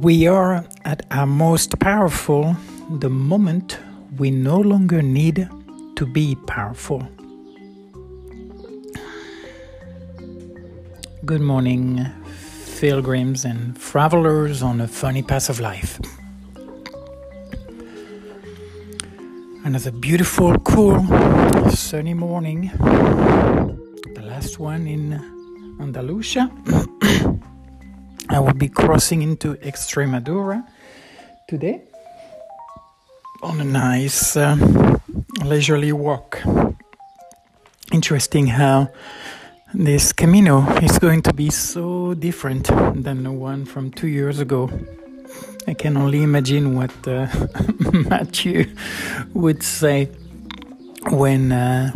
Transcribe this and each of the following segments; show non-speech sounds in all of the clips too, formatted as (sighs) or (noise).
We are at our most powerful the moment we no longer need to be powerful. Good morning, pilgrims and travelers on a funny path of life. Another beautiful, cool, sunny morning. The last one in Andalusia. I will be crossing into Extremadura today on a nice uh, leisurely walk. Interesting how this Camino is going to be so different than the one from two years ago. I can only imagine what uh, (laughs) Matthew would say when uh,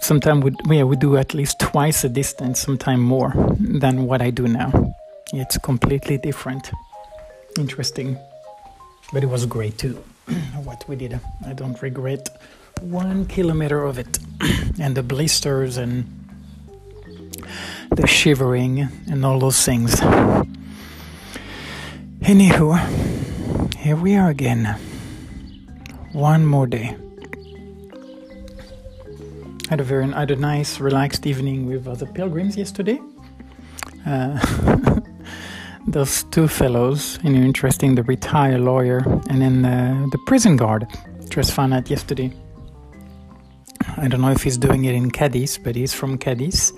sometimes we, yeah, we do at least twice the distance, sometimes more than what I do now. It's completely different. Interesting. But it was great too, (clears throat) what we did. I don't regret one kilometer of it. (clears throat) and the blisters and the shivering and all those things. Anywho, here we are again. One more day had a very had a nice relaxed evening with other pilgrims yesterday. Uh, (laughs) those two fellows, you know, interesting, the retired lawyer and then the, the prison guard. Just found out yesterday. I don't know if he's doing it in Cadiz, but he's from Cadiz.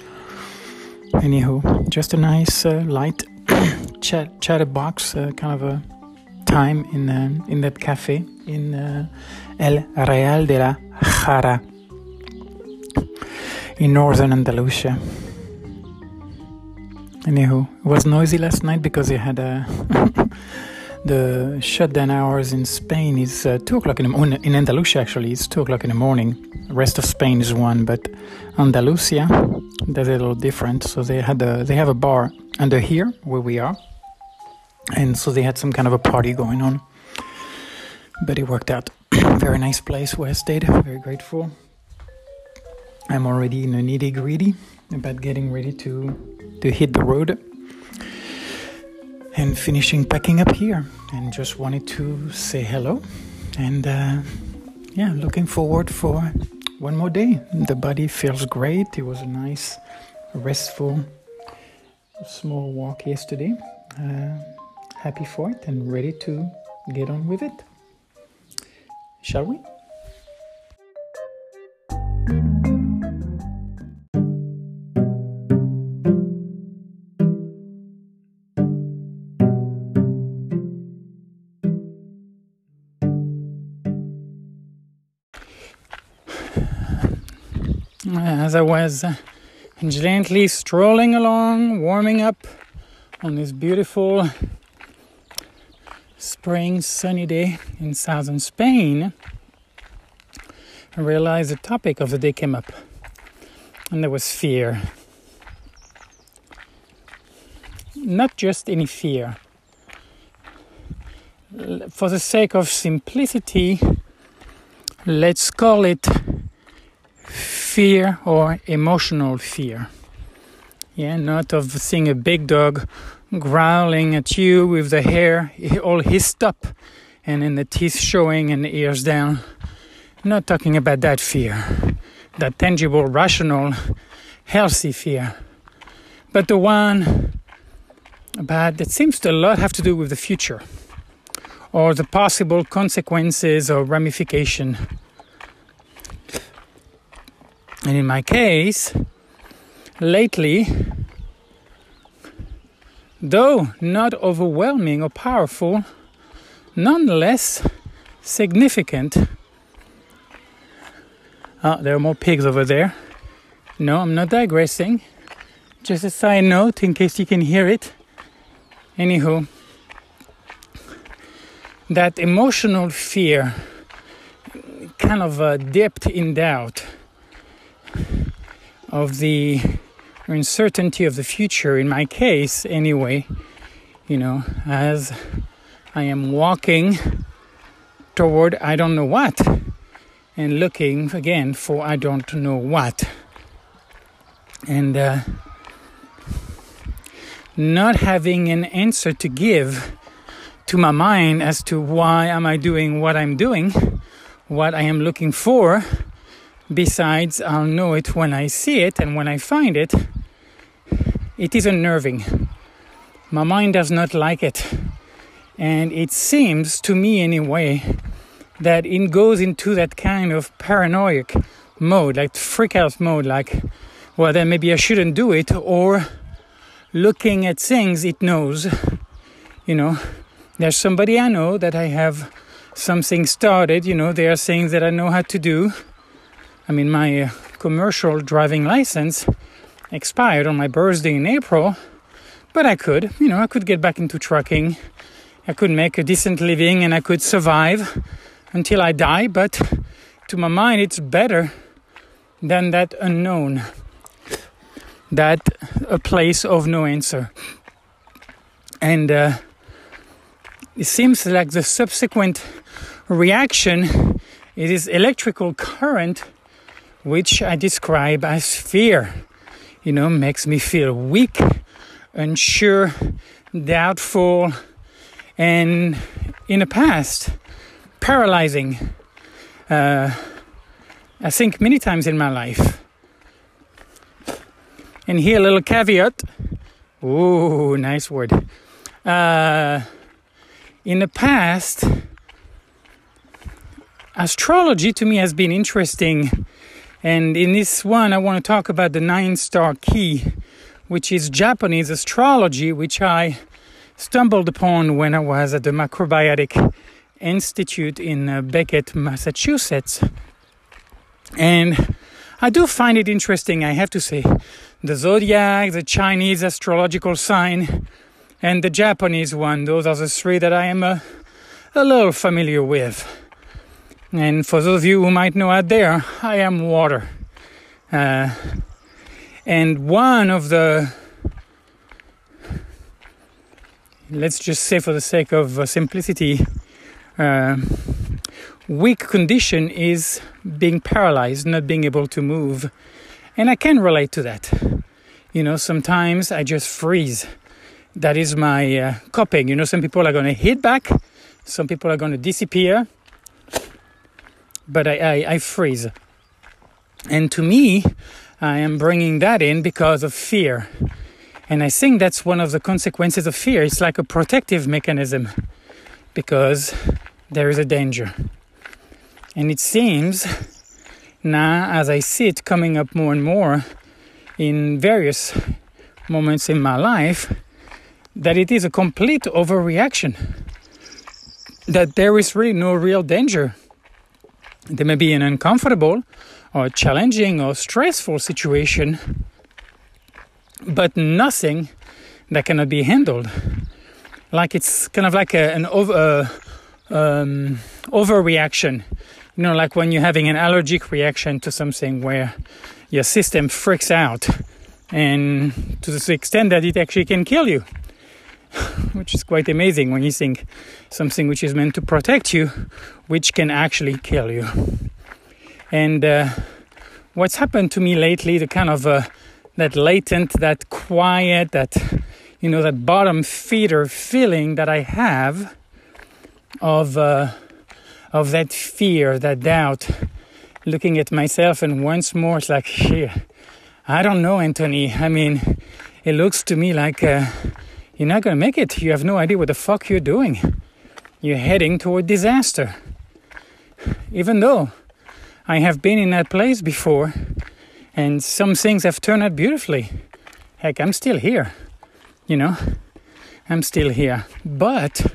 Anywho, just a nice uh, light (coughs) chat chatterbox, uh, kind of a time in uh, in that cafe in uh, El Real de la Jara in northern Andalusia. Anywho, it was noisy last night because you had a (laughs) the shutdown hours in Spain is uh, two o'clock in the morning. In Andalusia, actually, it's two o'clock in the morning. The rest of Spain is one, but Andalusia, that's a little different. So they had a they have a bar under here where we are, and so they had some kind of a party going on. But it worked out. (clears throat) Very nice place where I stayed. Very grateful. I'm already in a nitty gritty about getting ready to to hit the road and finishing packing up here. And just wanted to say hello and uh, yeah, looking forward for one more day. The body feels great. It was a nice, restful, small walk yesterday. Uh, happy for it and ready to get on with it. Shall we? I was gently strolling along, warming up on this beautiful spring sunny day in southern Spain, I realized the topic of the day came up, and there was fear. Not just any fear. For the sake of simplicity, let's call it fear or emotional fear. Yeah, not of seeing a big dog growling at you with the hair all hissed up and then the teeth showing and the ears down. not talking about that fear, that tangible, rational, healthy fear, but the one about that seems to a lot have to do with the future or the possible consequences or ramification and in my case, lately, though not overwhelming or powerful, nonetheless significant. Oh, there are more pigs over there. No, I'm not digressing. Just a side note in case you can hear it. Anywho, that emotional fear kind of uh, dipped in doubt of the uncertainty of the future, in my case anyway, you know, as I am walking toward I don't know what and looking again for I don't know what. And uh, not having an answer to give to my mind as to why am I doing what I'm doing, what I am looking for. Besides, I'll know it when I see it, and when I find it, it is unnerving. My mind does not like it. And it seems to me, anyway, that it goes into that kind of paranoid mode, like freak out mode, like, well, then maybe I shouldn't do it, or looking at things it knows. You know, there's somebody I know that I have something started, you know, there are things that I know how to do. I mean, my uh, commercial driving license expired on my birthday in April, but I could, you know, I could get back into trucking. I could make a decent living and I could survive until I die, but to my mind, it's better than that unknown that a place of no answer. And uh, it seems like the subsequent reaction it is electrical current, which I describe as fear. You know, makes me feel weak, unsure, doubtful, and in the past, paralyzing. Uh, I think many times in my life. And here a little caveat. Ooh, nice word. Uh, in the past, astrology to me has been interesting. And in this one, I want to talk about the nine star Ki, which is Japanese astrology, which I stumbled upon when I was at the Macrobiotic Institute in uh, Becket, Massachusetts. And I do find it interesting, I have to say. The zodiac, the Chinese astrological sign, and the Japanese one. Those are the three that I am a, uh, a little familiar with. And for those of you who might know out there, I am water. Uh, and one of the, let's just say for the sake of uh, simplicity, uh, weak condition is being paralyzed, not being able to move. And I can relate to that. You know, sometimes I just freeze. That is my uh, coping. You know, some people are going to hit back, some people are going to disappear, but I, I, I freeze. And to me, I am bringing that in because of fear. And I think that's one of the consequences of fear. It's like a protective mechanism because there is a danger. And it seems now, as I see it coming up more and more in various moments in my life, that it is a complete overreaction. That there is really no real danger. There may be an uncomfortable or challenging or stressful situation, but nothing that cannot be handled. Like it's kind of like a, an over, uh, um, overreaction you know, like when you're having an allergic reaction to something where your system freaks out and to the extent that it actually can kill you, (laughs) which is quite amazing when you think something which is meant to protect you, which can actually kill you. And uh, what's happened to me lately, the kind of uh, that latent, that quiet, that you know, that bottom feeder feeling that I have of. Uh, of that fear, that doubt, looking at myself, and once more, it's like, shit, I don't know, Anthony. I mean, it looks to me like uh, you're not gonna make it. You have no idea what the fuck you're doing. You're heading toward disaster. Even though I have been in that place before, and some things have turned out beautifully. Heck, I'm still here, you know? I'm still here. But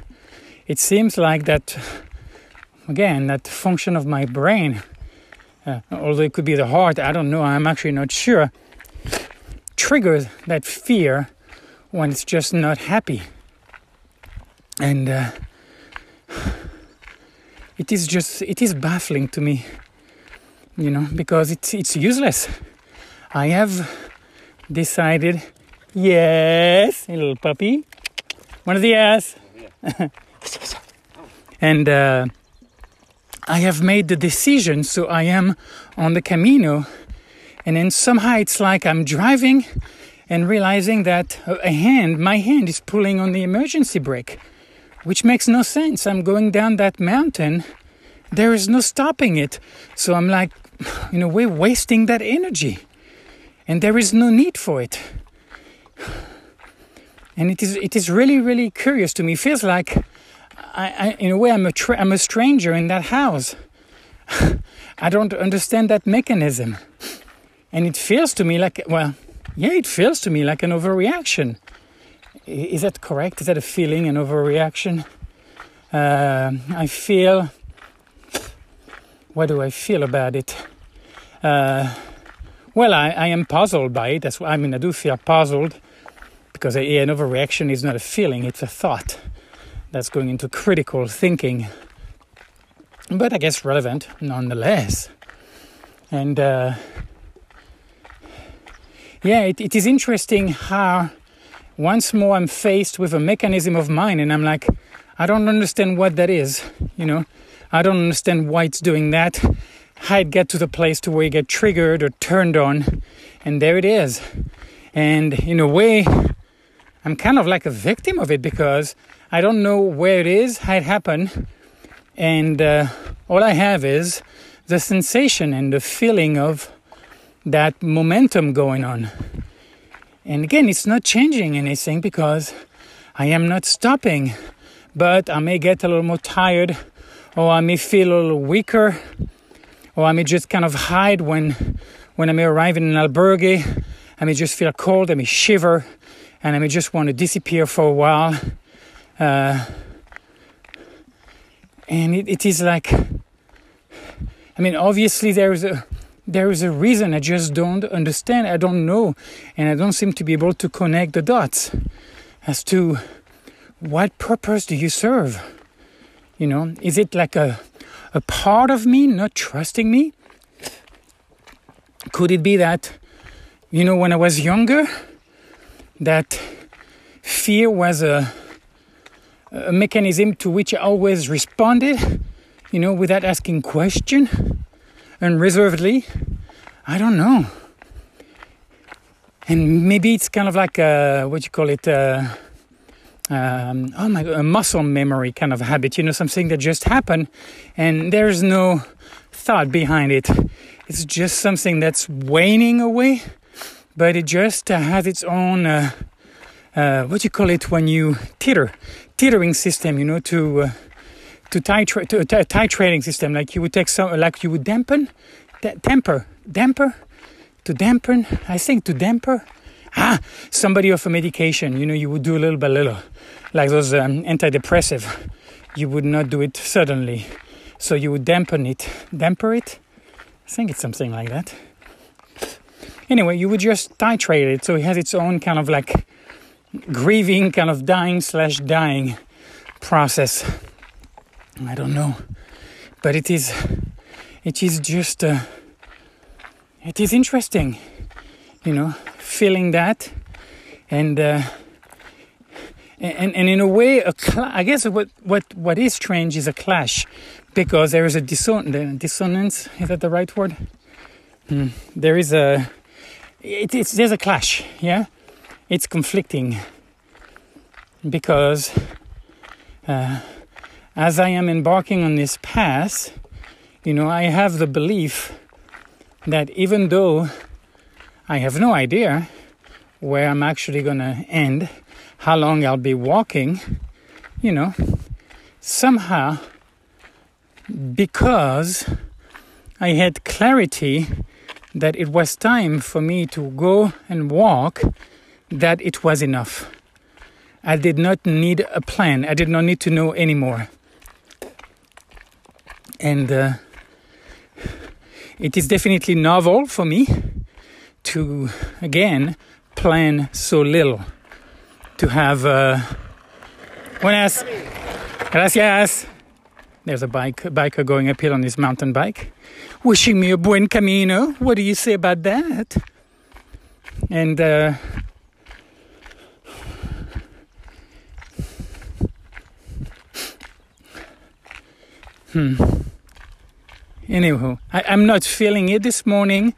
it seems like that again that function of my brain uh, although it could be the heart i don't know i'm actually not sure triggers that fear when it's just not happy. And uh, it is just it is baffling to me you know because it's it's useless. I have decided yes little puppy one of the ass (laughs) and uh, I have made the decision, so I am on the Camino, and then somehow it's like I'm driving, and realizing that a hand, my hand, is pulling on the emergency brake, which makes no sense. I'm going down that mountain, there is no stopping it. So I'm like, (sighs) in a way, wasting that energy, and there is no need for it. (sighs) And it is, it is really, really curious to me. It feels like, I, I in a way, I'm a, tra- I'm a stranger in that house. (laughs) I don't understand that mechanism. And it feels to me like, well, yeah, it feels to me like an overreaction. Is that correct? Is that a feeling, an overreaction? Uh, I feel. What do I feel about it? Uh, well, I, I, am puzzled by it. That's why I mean I do feel puzzled because a, an overreaction is not a feeling; it's a thought that's going into critical thinking. But I guess relevant nonetheless. And uh, yeah, it, it is interesting how once more I'm faced with a mechanism of mine and I'm like, I don't understand what that is, you know. I don't understand why it's doing that. How it get to the place to where you get triggered or turned on, and there it is. And in a way, I'm kind of like a victim of it because I don't know where it is, how it happened, and uh, all I have is the sensation and the feeling of that momentum going on. And again, it's not changing anything because I am not stopping, but I may get a little more tired, or I may feel a little weaker, or I may just kind of hide when when I may arrive in an albergue. I may just feel cold, I may shiver, and I may just want to disappear for a while. Uh, and it, it is like, I mean, obviously there is a there is a reason I just don't understand. I don't know, and I don't seem to be able to connect the dots as to what purpose do you serve. You know, is it like a a part of me not trusting me? Could it be that, you know, when I was younger, that fear was a a mechanism to which I always responded, you know, without asking question unreservedly? I don't know. And maybe it's kind of like a, what you call it, a, um, oh my, a muscle memory kind of habit, you know, something that just happened and there's no thought behind it. It's just something that's waning away, but it just uh, has its own, uh, uh, what you call it when you teeter, teetering system, you know, to uh, to titrate to a titrating system like you would take some like you would dampen temper damper to dampen i think to damper ah somebody off a medication you know you would do a little by little like those um, antidepressive you would not do it suddenly. So you would dampen it damper it i think it's something like that. Anyway you would just titrate it so it has its own kind of like grieving kind of dying slash dying process I don't know, but it is it is just uh, it is interesting, you know, feeling that and. Uh, and, and in a way, a cl- I guess what, what, what is strange is a clash because there is a disson- dissonance. Is that the right word? Mm. There is a, it, it's, there's a clash, yeah? It's conflicting because uh, as I am embarking on this path, you know, I have the belief that even though I have no idea where I'm actually going to end, how long I'll be walking, you know, somehow because I had clarity that it was time for me to go and walk, that it was enough. I did not need a plan. I did not need to know anymore and uh, it is definitely novel for me to again plan so little. To have uh, buenas gracias. There's a bike a biker going uphill on his mountain bike wishing me a buen camino. What do you say about that? And uh, hmm Anywho, I, am not feeling it this morning.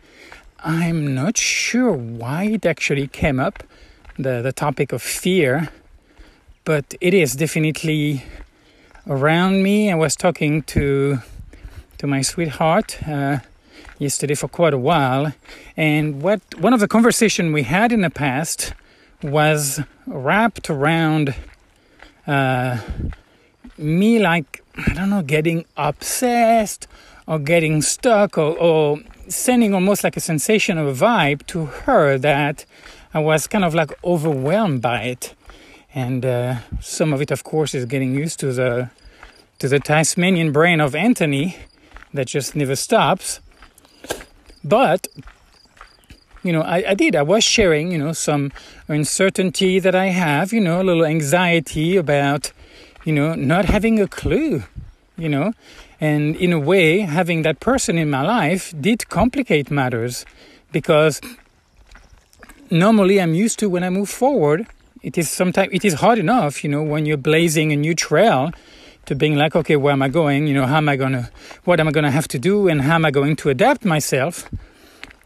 I'm not sure why it actually came up, the, the topic of fear, but it is definitely around me. I was talking to to my sweetheart uh, yesterday for quite a while, and what one of the conversation we had in the past was wrapped around uh, me like I don't know, getting obsessed or getting stuck or, or sending almost like a sensation of a vibe to her that I was kind of like overwhelmed by it. And uh, some of it, of course, is getting used to the to the Tasmanian brain of Anthony that just never stops. But you know, I, I did. I was sharing, you know, some uncertainty that I have, you know, a little anxiety about, you know, not having a clue, you know, and in a way, having that person in my life did complicate matters because normally I'm used to when I move forward, it is sometimes it is hard enough, you know, when you're blazing a new trail to being like, okay, where am I going? You know, how am I gonna what am I gonna have to do and how am I going to adapt myself?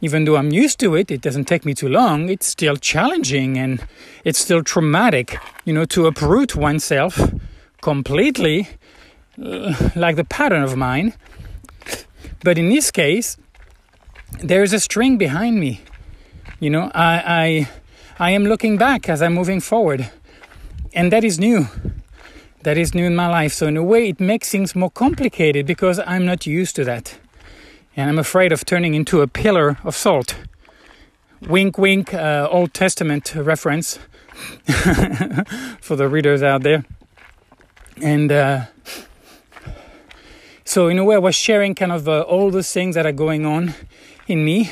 Even though I'm used to it, it doesn't take me too long, it's still challenging and it's still traumatic, you know, to uproot oneself completely like the pattern of mine. But in this case, there is a string behind me. You know, I, I, I am looking back as I'm moving forward, and that is new. That is new in my life. So in a way, it makes things more complicated because I'm not used to that, and I'm afraid of turning into a pillar of salt. Wink, wink. Uh, Old Testament reference (laughs) for the readers out there, and. Uh, so in a way, I was sharing kind of uh, all those things that are going on in me,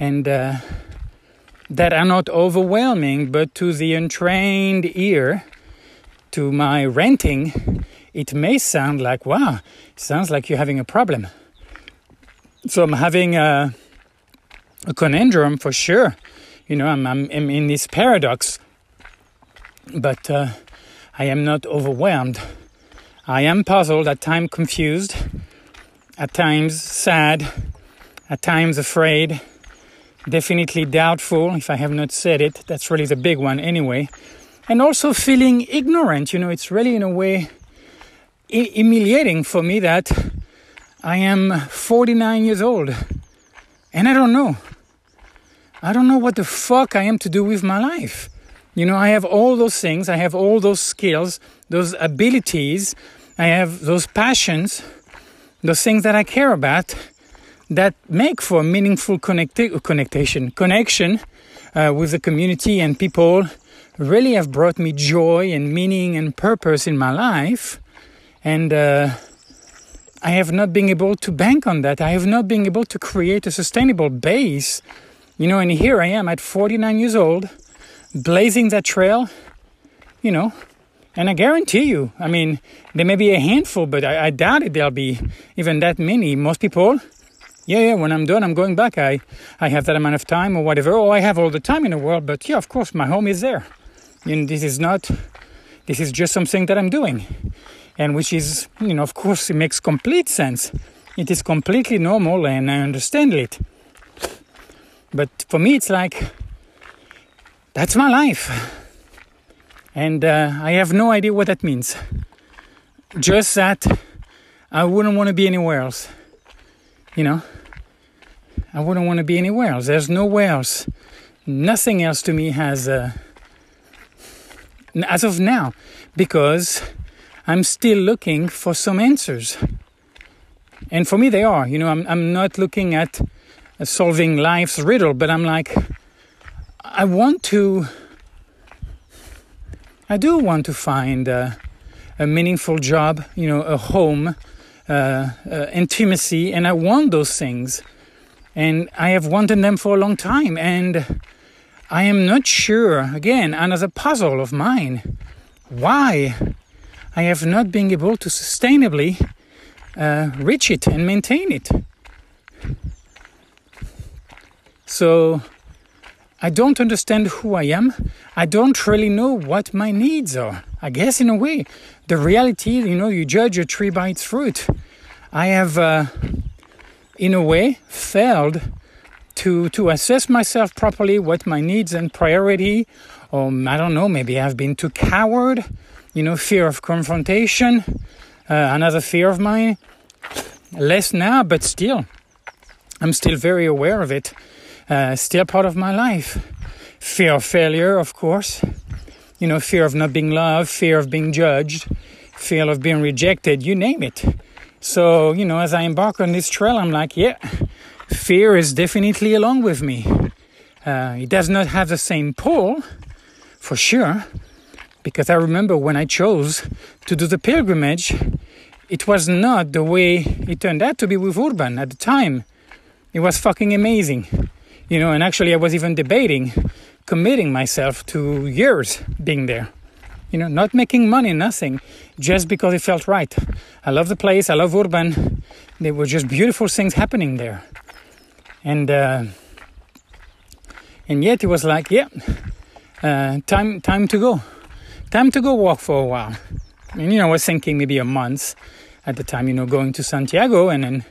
and uh, that are not overwhelming, but to the untrained ear, to my ranting, it may sound like, wow, sounds like you're having a problem. So I'm having a, a conundrum for sure. You know, I'm, I'm, I'm in this paradox, but uh, I am not overwhelmed. I am puzzled, at times confused, at times sad, at times afraid, definitely doubtful, if I have not said it. That's really the big one, anyway. And also feeling ignorant. You know, it's really, in a way, I- humiliating for me that I am 49 years old and I don't know. I don't know what the fuck I am to do with my life. You know, I have all those things, I have all those skills, those abilities, I have those passions, those things that I care about that make for meaningful connecti- connection, connection uh, with the community and people really have brought me joy and meaning and purpose in my life. And uh, I have not been able to bank on that. I have not been able to create a sustainable base. You know, and here I am at 49 years old blazing that trail, you know, and I guarantee you, I mean, there may be a handful, but I, I doubt it there'll be even that many. Most people, yeah, yeah, when I'm done, I'm going back. I, I have that amount of time or whatever, or I have all the time in the world, but yeah, of course, my home is there. And this is not, this is just something that I'm doing. And which is, you know, of course, it makes complete sense. It is completely normal and I understand it. But for me, it's like, that's my life. And uh, I have no idea what that means. Just that I wouldn't want to be anywhere else. You know? I wouldn't want to be anywhere else. There's nowhere else. Nothing else to me has, uh, as of now, because I'm still looking for some answers. And for me, they are. You know, I'm, I'm not looking at solving life's riddle, but I'm like, I want to. I do want to find uh, a meaningful job, you know, a home, uh, uh, intimacy, and I want those things. And I have wanted them for a long time, and I am not sure, again, another puzzle of mine, why I have not been able to sustainably uh, reach it and maintain it. So I don't understand who I am. I don't really know what my needs are. I guess, in a way, the reality, you know, you judge a tree by its fruit. I have, uh, in a way, failed to to assess myself properly, what my needs and priority, or I don't know, maybe I've been too coward, you know, fear of confrontation, uh, another fear of mine. Less now, but still, I'm still very aware of it. Uh, still part of my life. Fear of failure, of course. You know, fear of not being loved, fear of being judged, fear of being rejected, you name it. So, you know, as I embark on this trail, I'm like, yeah, fear is definitely along with me. Uh, it does not have the same pull, for sure, because I remember when I chose to do the pilgrimage, it was not the way it turned out to be with Urban at the time. It was fucking amazing. You know, and actually, I was even debating committing myself to years being there. You know, not making money, nothing, just because it felt right. I love the place, I love Urban. There were just beautiful things happening there. And, uh, and yet it was like, yeah, uh, time, time to go. Time to go walk for a while. And, you know, I was thinking maybe a month at the time, you know, going to Santiago and then,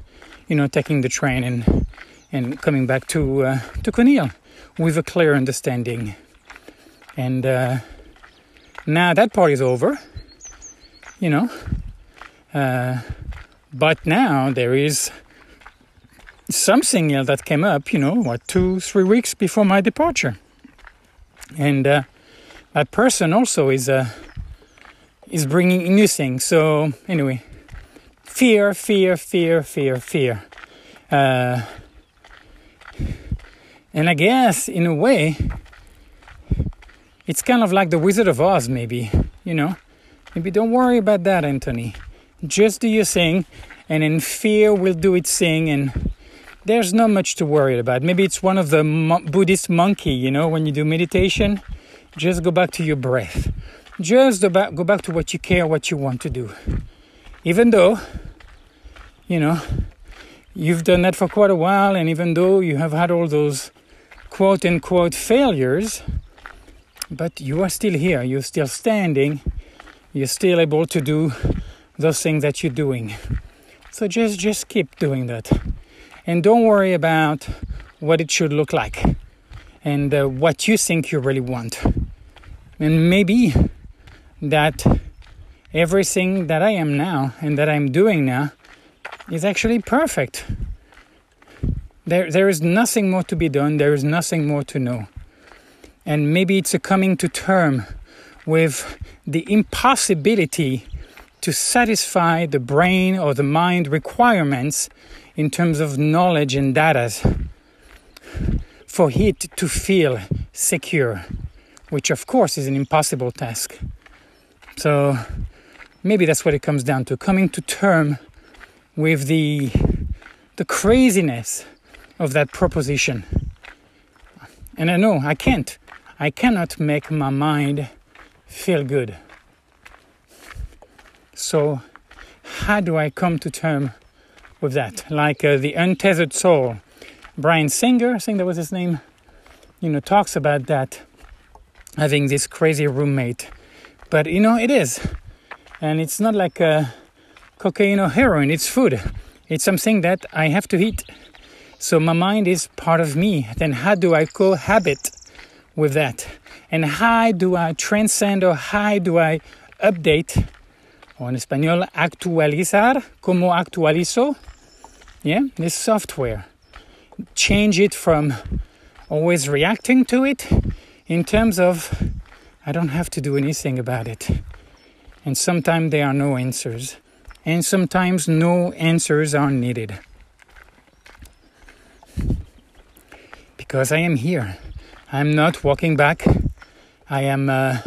you know, taking the train and, and coming back to, uh, to Conil with a clear understanding. And, uh, now that part is over, you know. Uh, but now there is something else that came up, you know, what, two, three weeks before my departure. And uh, that person also is uh, is bringing new things. So anyway, fear, fear, fear, fear, fear. Uh, and I guess in a way, it's kind of like the Wizard of Oz, maybe, you know. Maybe don't worry about that, Anthony. Just do your thing, and then fear will do its thing, and there's not much to worry about. Maybe it's one of the mo- Buddhist monkey, you know, when you do meditation, just go back to your breath. Just go back, go back to what you care, what you want to do. Even though, you know, you've done that for quite a while, and even though you have had all those quote unquote failures, but you are still here, you're still standing, you're still able to do those things that you're doing. So just just keep doing that. And don't worry about what it should look like and uh, what you think you really want. And maybe that everything that I am now and that I'm doing now is actually perfect. There, there is nothing more to be done, there is nothing more to know and maybe it's a coming to term with the impossibility to satisfy the brain or the mind requirements in terms of knowledge and data for it to feel secure, which of course is an impossible task. So maybe that's what it comes down to coming to term with the the craziness of that proposition. And I know I can't I cannot make my mind feel good. So, how do I come to terms with that? Like uh, the untethered soul. Brian Singer, I think that was his name, you know, talks about that having this crazy roommate. But you know, it is. And it's not like uh, cocaine or heroin, it's food. It's something that I have to eat. So my mind is part of me. Then how do I cohabit with that? And how do I transcend or how do I update, o en español actualizar, como actualizo, yeah, this software. Change it from always reacting to it in terms of I don't have to do anything about it. And sometimes there are no answers. And sometimes no answers are needed. Because I am here. I'm not walking back. I am. Uh,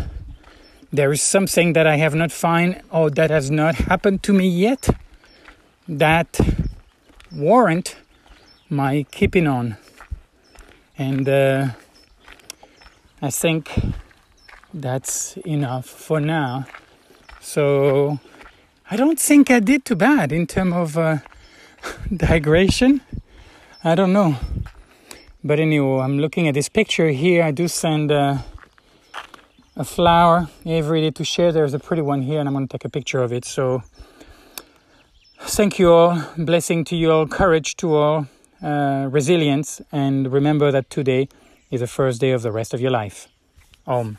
there is something that I have not found or that has not happened to me yet that warrant my keeping on. And uh, I think that's enough for now. So I don't think I did too bad in terms of uh, (laughs) digression. I don't know. But anyway, I'm looking at this picture here. I do send uh, a flower every day to share. There's a pretty one here, and I'm going to take a picture of it. So, thank you all. Blessing to you all. Courage to all. uh, resilience, and remember that today is the first day of the rest of your life. Om.